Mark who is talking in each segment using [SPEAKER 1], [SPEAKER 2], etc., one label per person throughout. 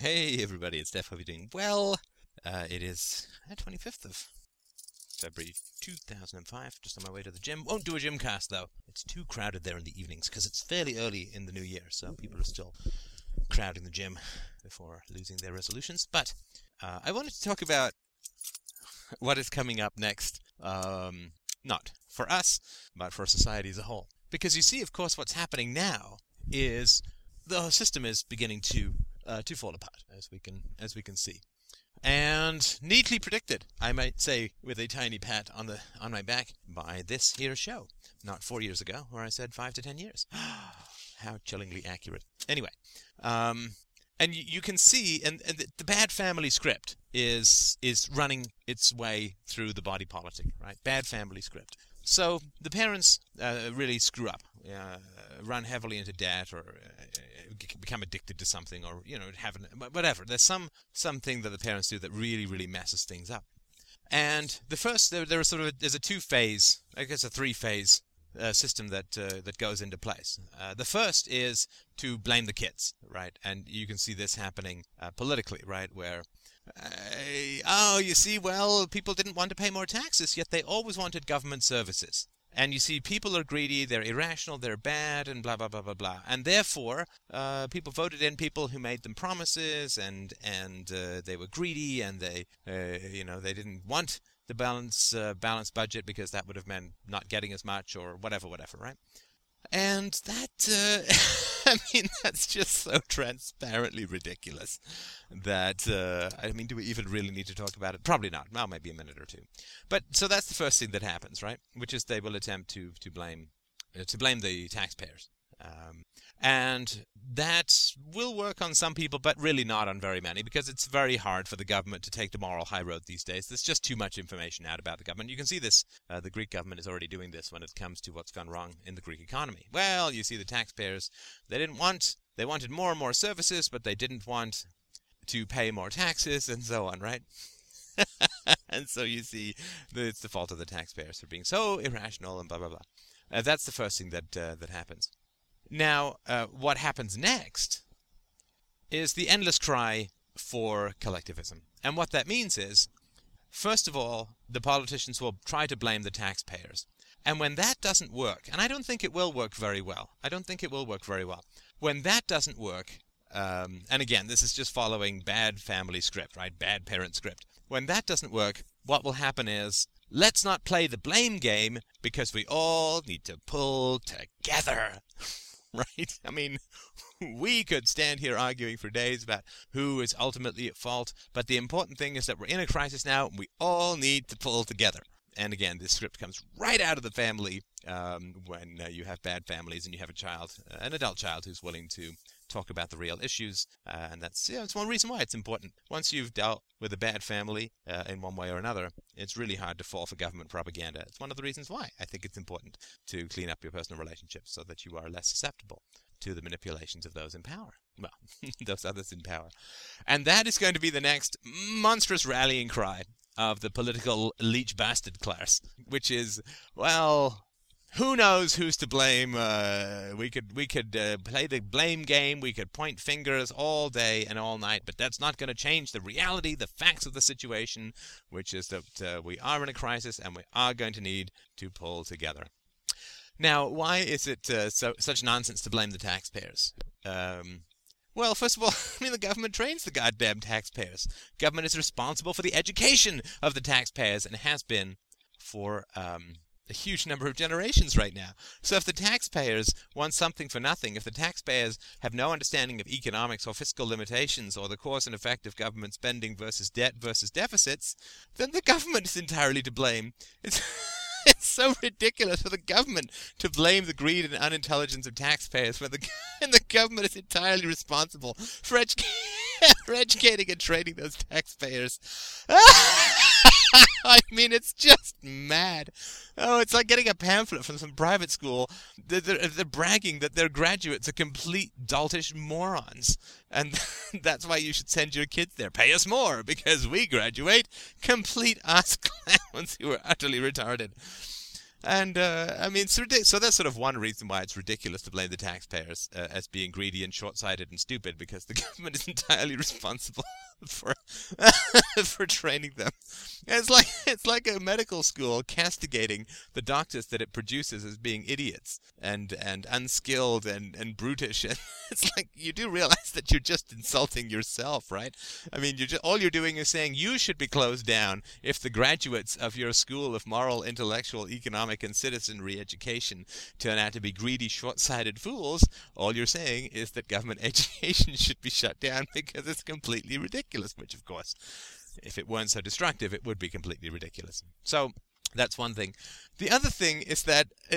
[SPEAKER 1] Hey everybody, it's Steph. Hope you're doing well. Uh, it is the 25th of February 2005. Just on my way to the gym. Won't do a gym cast though. It's too crowded there in the evenings because it's fairly early in the new year, so people are still crowding the gym before losing their resolutions. But uh, I wanted to talk about what is coming up next. Um, not for us, but for society as a whole. Because you see, of course, what's happening now is the system is beginning to uh, to fall apart, as we can as we can see, and neatly predicted, I might say, with a tiny pat on the on my back by this here show, not four years ago, where I said five to ten years. How chillingly accurate. Anyway, um, and you, you, can see, and, and the, the, bad family script is is running its way through the body politic, right? Bad family script. So the parents uh, really screw up, uh, run heavily into debt, or uh, become addicted to something, or you know, have an, whatever. There's some something that the parents do that really, really messes things up. And the first, there, there sort of there's a two phase, I guess a three phase uh, system that uh, that goes into place. Uh, the first is to blame the kids, right? And you can see this happening uh, politically, right? Where oh, you see, well, people didn't want to pay more taxes, yet they always wanted government services. And you see, people are greedy, they're irrational, they're bad, and blah, blah, blah, blah, blah. And therefore, uh, people voted in people who made them promises, and, and uh, they were greedy, and they, uh, you know, they didn't want the balance, uh, balanced budget because that would have meant not getting as much or whatever, whatever, right? And that, uh, I mean, that's just so transparently ridiculous that, uh, I mean, do we even really need to talk about it? Probably not. Well, maybe a minute or two. But so that's the first thing that happens, right? Which is they will attempt to, to blame, uh, to blame the taxpayers. Um, and that will work on some people, but really not on very many, because it's very hard for the government to take the moral high road these days. There's just too much information out about the government. You can see this. Uh, the Greek government is already doing this when it comes to what's gone wrong in the Greek economy. Well, you see, the taxpayers, they didn't want, they wanted more and more services, but they didn't want to pay more taxes and so on, right? and so you see, it's the fault of the taxpayers for being so irrational and blah blah blah. Uh, that's the first thing that uh, that happens. Now, uh, what happens next is the endless cry for collectivism. And what that means is, first of all, the politicians will try to blame the taxpayers. And when that doesn't work, and I don't think it will work very well, I don't think it will work very well. When that doesn't work, um, and again, this is just following bad family script, right? Bad parent script. When that doesn't work, what will happen is let's not play the blame game because we all need to pull together. right? I mean, we could stand here arguing for days about who is ultimately at fault, but the important thing is that we're in a crisis now and we all need to pull together. And again, this script comes right out of the family um, when uh, you have bad families and you have a child, an adult child who's willing to talk about the real issues, uh, and that's yeah, it's one reason why it's important. Once you've dealt with a bad family uh, in one way or another, it's really hard to fall for government propaganda. It's one of the reasons why I think it's important to clean up your personal relationships so that you are less susceptible to the manipulations of those in power. Well, those others in power, and that is going to be the next monstrous rallying cry of the political leech bastard class, which is well who knows who's to blame? Uh, we could we could uh, play the blame game. We could point fingers all day and all night, but that's not going to change the reality, the facts of the situation, which is that uh, we are in a crisis and we are going to need to pull together. Now, why is it uh, so such nonsense to blame the taxpayers? Um, well, first of all, I mean, the government trains the goddamn taxpayers. Government is responsible for the education of the taxpayers and has been for um, a huge number of generations right now. So if the taxpayers want something for nothing, if the taxpayers have no understanding of economics or fiscal limitations or the cause and effect of government spending versus debt versus deficits, then the government is entirely to blame. It's it's so ridiculous for the government to blame the greed and unintelligence of taxpayers when the and the government is entirely responsible for, for educating and training those taxpayers. I mean, it's just mad. Oh, it's like getting a pamphlet from some private school. They're, they're, they're bragging that their graduates are complete doltish morons. And that's why you should send your kids there. Pay us more because we graduate complete ass clowns who are utterly retarded. And uh, I mean, so that's sort of one reason why it's ridiculous to blame the taxpayers uh, as being greedy and short-sighted and stupid, because the government is entirely responsible for for training them. It's like it's like a medical school castigating the doctors that it produces as being idiots and and unskilled and and brutish. And it's like you do realize that you're just insulting yourself, right? I mean, you just all you're doing is saying you should be closed down if the graduates of your school of moral, intellectual, economic, and citizen re-education turn out to be greedy, short-sighted fools. All you're saying is that government education should be shut down because it's completely ridiculous. Which, of course, if it weren't so destructive, it would be completely ridiculous. So that's one thing. The other thing is that.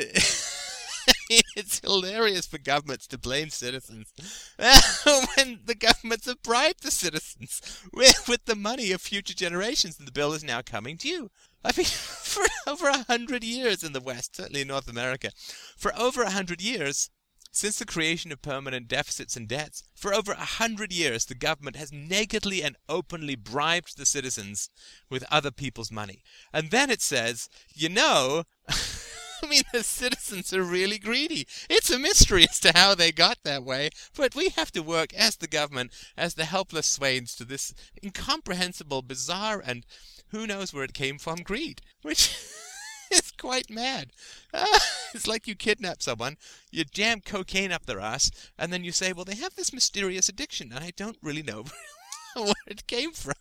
[SPEAKER 1] it's hilarious for governments to blame citizens when the governments have bribed the citizens with, with the money of future generations, and the bill is now coming due. I mean, for over a hundred years in the West, certainly in North America, for over a hundred years, since the creation of permanent deficits and debts, for over a hundred years, the government has nakedly and openly bribed the citizens with other people's money. And then it says, you know, I mean, the citizens are really greedy. It's a mystery as to how they got that way, but we have to work as the government, as the helpless swains to this incomprehensible, bizarre, and who knows where it came from greed, which is quite mad. It's like you kidnap someone, you jam cocaine up their ass, and then you say, well, they have this mysterious addiction, and I don't really know where it came from.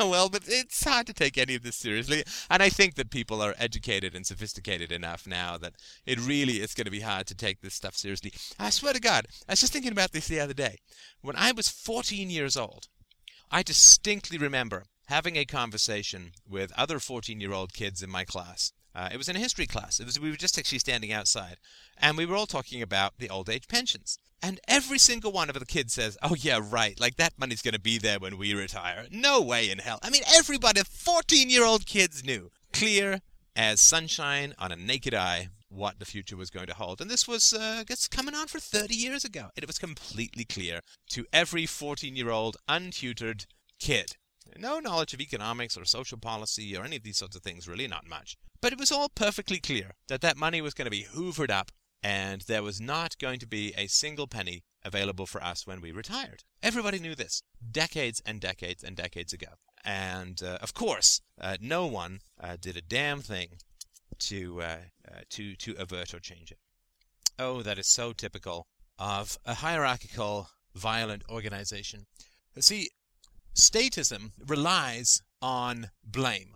[SPEAKER 1] well, but it's hard to take any of this seriously, and I think that people are educated and sophisticated enough now that it really is going to be hard to take this stuff seriously. I swear to God, I was just thinking about this the other day. When I was 14 years old, I distinctly remember having a conversation with other 14 year old kids in my class. Uh, it was in a history class. It was we were just actually standing outside, and we were all talking about the old age pensions. And every single one of the kids says, "Oh yeah, right. Like that money's going to be there when we retire." No way in hell. I mean, everybody, 14-year-old kids knew, clear as sunshine on a naked eye, what the future was going to hold. And this was, uh, coming on for 30 years ago. It was completely clear to every 14 year old untutored kid. No knowledge of economics or social policy or any of these sorts of things, really, not much. But it was all perfectly clear that that money was going to be hoovered up and there was not going to be a single penny available for us when we retired. Everybody knew this decades and decades and decades ago. And uh, of course, uh, no one uh, did a damn thing to uh, uh, to to avert or change it. Oh, that is so typical of a hierarchical, violent organization. See, statism relies on blame.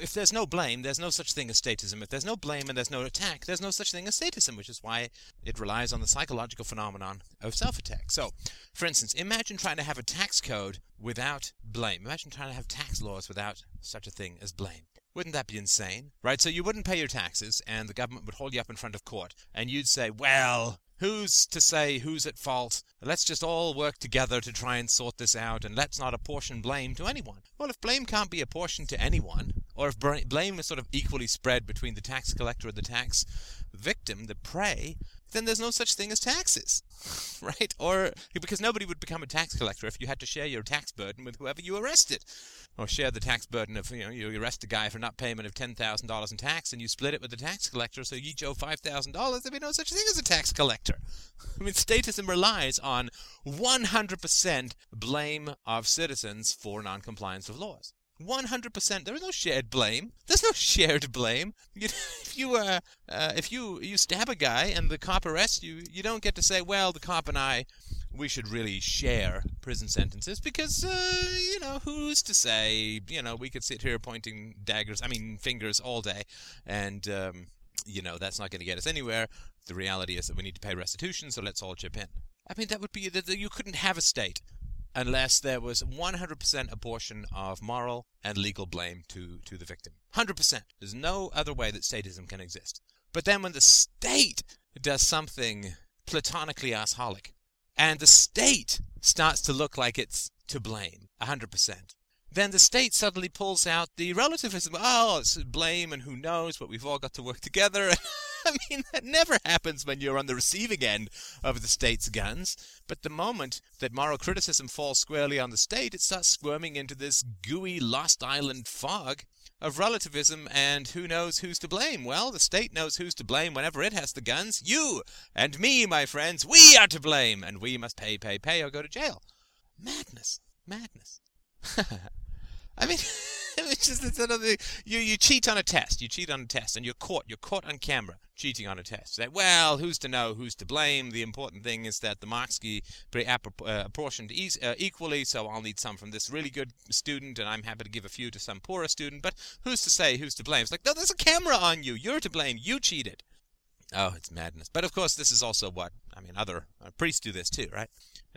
[SPEAKER 1] If there's no blame, there's no such thing as statism. If there's no blame and there's no attack, there's no such thing as statism, which is why it relies on the psychological phenomenon of self attack. So, for instance, imagine trying to have a tax code without blame. Imagine trying to have tax laws without such a thing as blame. Wouldn't that be insane? Right? So you wouldn't pay your taxes, and the government would hold you up in front of court, and you'd say, well, who's to say who's at fault? Let's just all work together to try and sort this out, and let's not apportion blame to anyone. Well, if blame can't be apportioned to anyone, or if blame is sort of equally spread between the tax collector and the tax victim, the prey, then there's no such thing as taxes, right? Or because nobody would become a tax collector if you had to share your tax burden with whoever you arrested, or share the tax burden of you know you arrest a guy for not payment of ten thousand dollars in tax and you split it with the tax collector, so you owe five thousand dollars. There'd be no such thing as a tax collector. I mean, statism relies on 100% blame of citizens for noncompliance of laws. 100%. There is no shared blame. There's no shared blame. You, if you uh, uh, if you you stab a guy and the cop arrests you, you don't get to say, well, the cop and I, we should really share prison sentences because uh, you know who's to say? You know, we could sit here pointing daggers, I mean fingers all day, and um, you know that's not going to get us anywhere. The reality is that we need to pay restitution, so let's all chip in. I mean, that would be that you couldn't have a state unless there was 100% abortion of moral and legal blame to, to the victim. 100%. There's no other way that statism can exist. But then when the state does something platonically assholic, and the state starts to look like it's to blame, 100%, then the state suddenly pulls out the relativism. Oh, it's blame and who knows, but we've all got to work together. I mean, that never happens when you're on the receiving end of the state's guns. But the moment that moral criticism falls squarely on the state, it starts squirming into this gooey Lost Island fog of relativism and who knows who's to blame. Well, the state knows who's to blame whenever it has the guns. You and me, my friends, we are to blame, and we must pay, pay, pay, or go to jail. Madness. Madness. I mean, it's just it's another. You you cheat on a test. You cheat on a test, and you're caught. You're caught on camera cheating on a test. Say, well, who's to know? Who's to blame? The important thing is that the marks be uh, apportioned e- uh, equally. So I'll need some from this really good student, and I'm happy to give a few to some poorer student. But who's to say who's to blame? It's like, no, there's a camera on you. You're to blame. You cheated. Oh, it's madness. But of course, this is also what I mean. Other uh, priests do this too, right?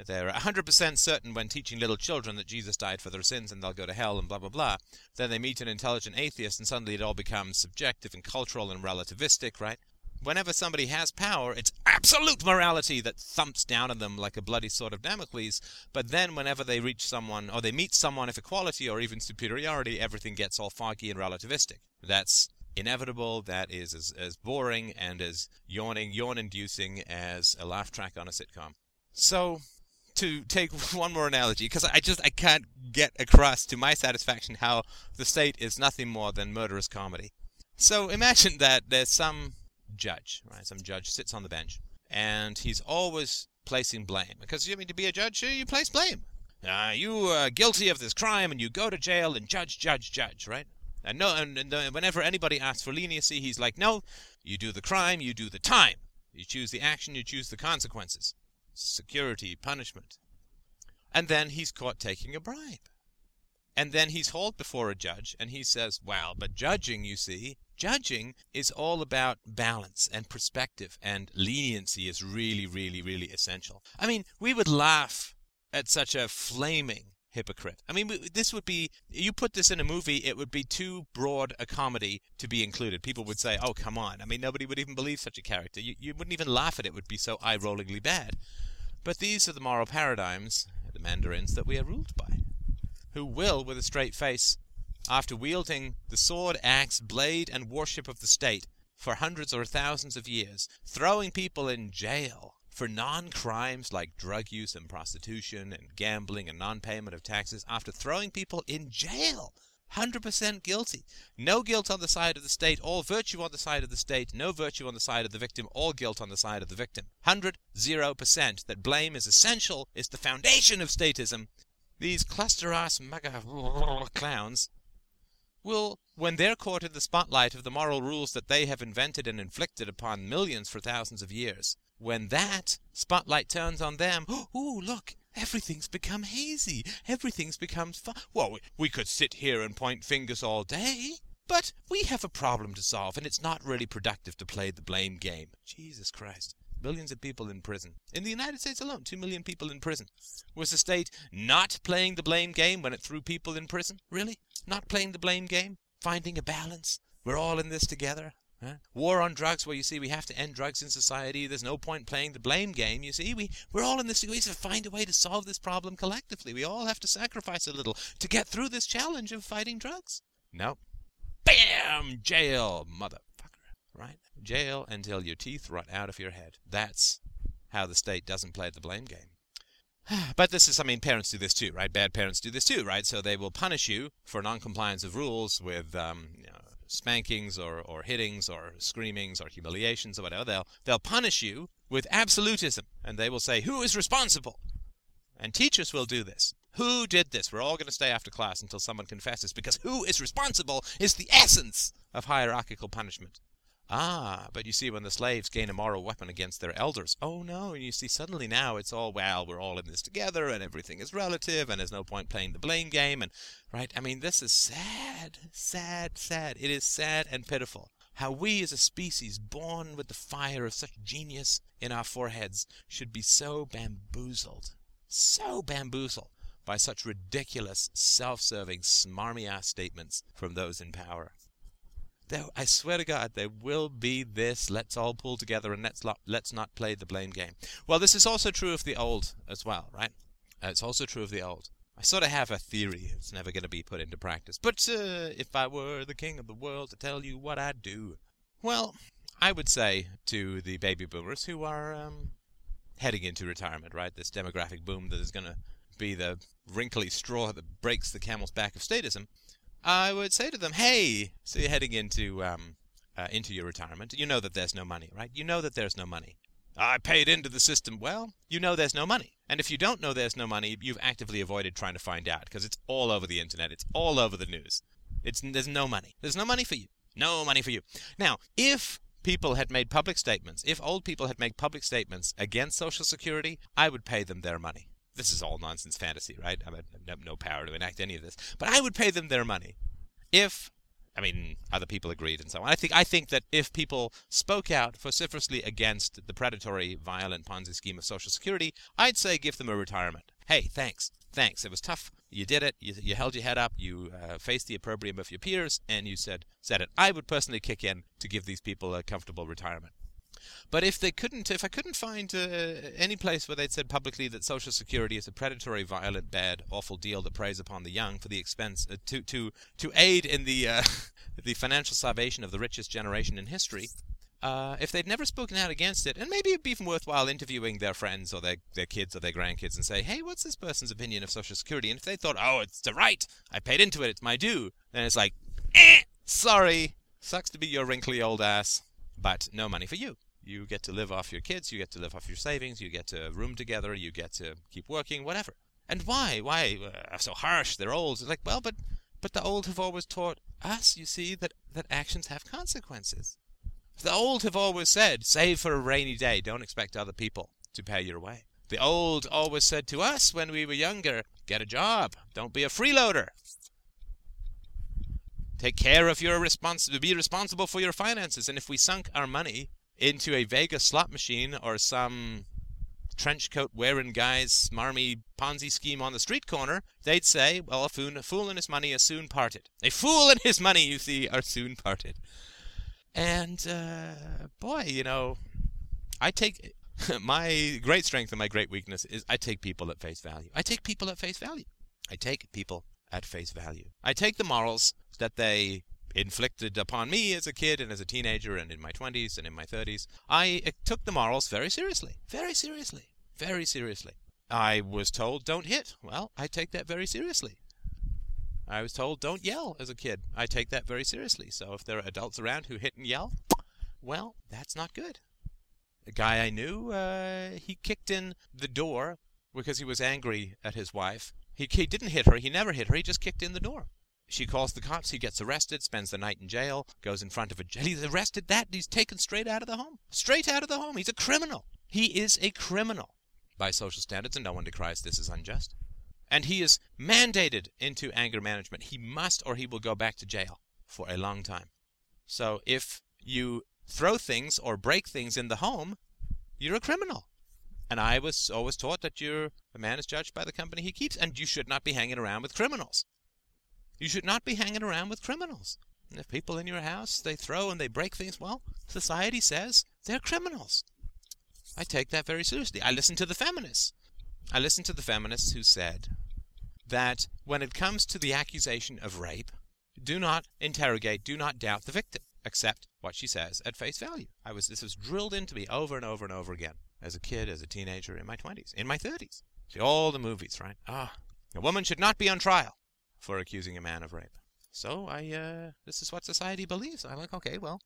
[SPEAKER 1] They're 100% certain when teaching little children that Jesus died for their sins and they'll go to hell and blah blah blah. Then they meet an intelligent atheist and suddenly it all becomes subjective and cultural and relativistic, right? Whenever somebody has power, it's absolute morality that thumps down on them like a bloody sword of Damocles. But then, whenever they reach someone, or they meet someone of equality or even superiority, everything gets all foggy and relativistic. That's inevitable, that is as, as boring and as yawning, yawn inducing as a laugh track on a sitcom. So, to take one more analogy, because I just I can't get across to my satisfaction how the state is nothing more than murderous comedy. So imagine that there's some judge, right? Some judge sits on the bench, and he's always placing blame because you I mean to be a judge, you place blame. Uh, you are guilty of this crime, and you go to jail, and judge, judge, judge, right? And no, and, and whenever anybody asks for leniency, he's like, no, you do the crime, you do the time. You choose the action, you choose the consequences. Security, punishment. And then he's caught taking a bribe. And then he's hauled before a judge, and he says, well, but judging, you see, judging is all about balance and perspective, and leniency is really, really, really essential. I mean, we would laugh at such a flaming hypocrite. I mean, this would be, you put this in a movie, it would be too broad a comedy to be included. People would say, oh, come on. I mean, nobody would even believe such a character. You, you wouldn't even laugh at it. It would be so eye rollingly bad. But these are the moral paradigms, the mandarins, that we are ruled by, who will, with a straight face, after wielding the sword, axe, blade, and worship of the state for hundreds or thousands of years, throwing people in jail for non-crimes like drug use and prostitution and gambling and non-payment of taxes after throwing people in jail 100% guilty. No guilt on the side of the state all virtue on the side of the state no virtue on the side of the victim all guilt on the side of the victim. 100 0% that blame is essential is the foundation of statism. These cluster ass mega clowns will, when they're caught in the spotlight of the moral rules that they have invented and inflicted upon millions for thousands of years, when that spotlight turns on them, oh, look, everything's become hazy. Everything's become fun. Well, we could sit here and point fingers all day, but we have a problem to solve, and it's not really productive to play the blame game. Jesus Christ. Millions of people in prison. In the United States alone, two million people in prison. Was the state not playing the blame game when it threw people in prison? Really? Not playing the blame game? Finding a balance? We're all in this together? Huh? War on drugs, well, you see, we have to end drugs in society. There's no point playing the blame game. You see, we, we're all in this. We have to find a way to solve this problem collectively. We all have to sacrifice a little to get through this challenge of fighting drugs. No. Bam! Jail, motherfucker. Right? Jail until your teeth rot out of your head. That's how the state doesn't play the blame game. But this is, I mean, parents do this too, right? Bad parents do this too, right? So they will punish you for noncompliance of rules with, um, spankings or, or hittings or screamings or humiliations or whatever. They'll, they'll punish you with absolutism and they will say, Who is responsible? And teachers will do this. Who did this? We're all going to stay after class until someone confesses because who is responsible is the essence of hierarchical punishment. Ah, but you see, when the slaves gain a moral weapon against their elders, oh no, and you see, suddenly now it's all, well, we're all in this together, and everything is relative, and there's no point playing the blame game, and, right? I mean, this is sad, sad, sad. It is sad and pitiful. How we as a species, born with the fire of such genius in our foreheads, should be so bamboozled, so bamboozled by such ridiculous, self serving, smarmy ass statements from those in power. There, I swear to God, there will be this. Let's all pull together and let's, let's not play the blame game. Well, this is also true of the old as well, right? Uh, it's also true of the old. I sort of have a theory. It's never going to be put into practice. But uh, if I were the king of the world to tell you what I'd do, well, I would say to the baby boomers who are um, heading into retirement, right? This demographic boom that is going to be the wrinkly straw that breaks the camel's back of statism. I would say to them, "Hey, so you're heading into um, uh, into your retirement. You know that there's no money, right? You know that there's no money. I paid into the system. Well, you know there's no money. And if you don't know there's no money, you've actively avoided trying to find out because it's all over the internet. It's all over the news. It's there's no money. There's no money for you. No money for you. Now, if people had made public statements, if old people had made public statements against Social Security, I would pay them their money. This is all nonsense fantasy, right? I have no power to enact any of this, but I would pay them their money if I mean, other people agreed and so on. I think I think that if people spoke out vociferously against the predatory, violent Ponzi scheme of Social Security, I'd say give them a retirement. Hey, thanks, thanks. It was tough. You did it. You, you held your head up. You uh, faced the opprobrium of your peers, and you said said it. I would personally kick in to give these people a comfortable retirement. But if they couldn't, if I couldn't find uh, any place where they'd said publicly that Social Security is a predatory, violent, bad, awful deal that preys upon the young for the expense uh, to to to aid in the uh, the financial salvation of the richest generation in history, uh, if they'd never spoken out against it, and maybe it'd be even worthwhile interviewing their friends or their, their kids or their grandkids and say, hey, what's this person's opinion of Social Security? And if they thought, oh, it's the right, I paid into it, it's my due, then it's like, eh, sorry, sucks to be your wrinkly old ass, but no money for you. You get to live off your kids, you get to live off your savings, you get to room together, you get to keep working, whatever. And why? Why uh, so harsh? They're old. It's like, well, but but the old have always taught us, you see, that that actions have consequences. The old have always said, save for a rainy day. Don't expect other people to pay your way. The old always said to us when we were younger, get a job. Don't be a freeloader. Take care of your responsibility. Be responsible for your finances. And if we sunk our money into a Vegas slot machine or some trench coat wearing guy's smarmy Ponzi scheme on the street corner, they'd say, well, a fool, a fool and his money are soon parted. A fool and his money, you see, are soon parted. And, uh, boy, you know, I take my great strength and my great weakness is I take people at face value. I take people at face value. I take people at face value. I take the morals that they inflicted upon me as a kid and as a teenager and in my 20s and in my 30s. I took the morals very seriously. Very seriously. Very seriously. I was told don't hit. Well, I take that very seriously. I was told don't yell as a kid. I take that very seriously. So if there are adults around who hit and yell, well, that's not good. A guy I knew, uh, he kicked in the door because he was angry at his wife. He, he didn't hit her. He never hit her. He just kicked in the door. She calls the cops. He gets arrested, spends the night in jail, goes in front of a. He's arrested that. He's taken straight out of the home. Straight out of the home. He's a criminal. He is a criminal by social standards, and no one decries this as unjust. And he is mandated into anger management. He must, or he will go back to jail for a long time. So if you throw things or break things in the home, you're a criminal. And I was always taught that you're a man is judged by the company he keeps, and you should not be hanging around with criminals. You should not be hanging around with criminals. And if people in your house they throw and they break things, well, society says they're criminals. I take that very seriously. I listen to the feminists. I listen to the feminists who said that when it comes to the accusation of rape, do not interrogate, do not doubt the victim. Accept what she says at face value. I was this was drilled into me over and over and over again as a kid, as a teenager, in my twenties, in my thirties. See all the movies, right? Ah, a woman should not be on trial for accusing a man of rape. So I, uh, this is what society believes. I'm like, okay, well,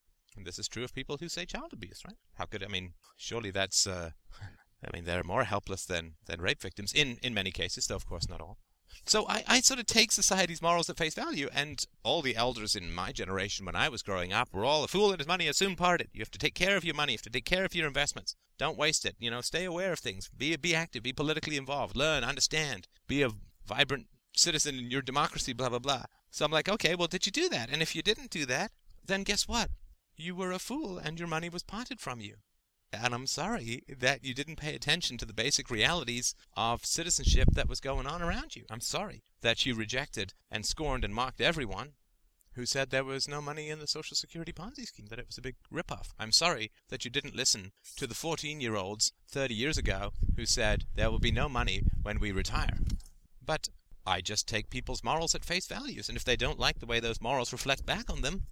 [SPEAKER 1] this is true of people who say child abuse, right? How could I mean? Surely that's, uh, I mean, they're more helpless than than rape victims in in many cases, though of course not all. So I, I sort of take society's morals at face value, and all the elders in my generation when I was growing up were all a fool and his money is soon parted. You have to take care of your money, you have to take care of your investments. Don't waste it. You know, stay aware of things. Be be active, be politically involved, learn, understand, be a vibrant citizen in your democracy, blah, blah, blah. So I'm like, okay, well, did you do that? And if you didn't do that, then guess what? You were a fool and your money was parted from you. And I'm sorry that you didn't pay attention to the basic realities of citizenship that was going on around you. I'm sorry that you rejected and scorned and mocked everyone who said there was no money in the Social Security Ponzi scheme, that it was a big ripoff. I'm sorry that you didn't listen to the 14 year olds 30 years ago who said there will be no money when we retire. But I just take people's morals at face values, and if they don't like the way those morals reflect back on them,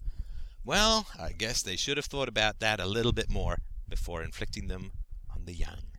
[SPEAKER 1] well, I guess they should have thought about that a little bit more before inflicting them on the young.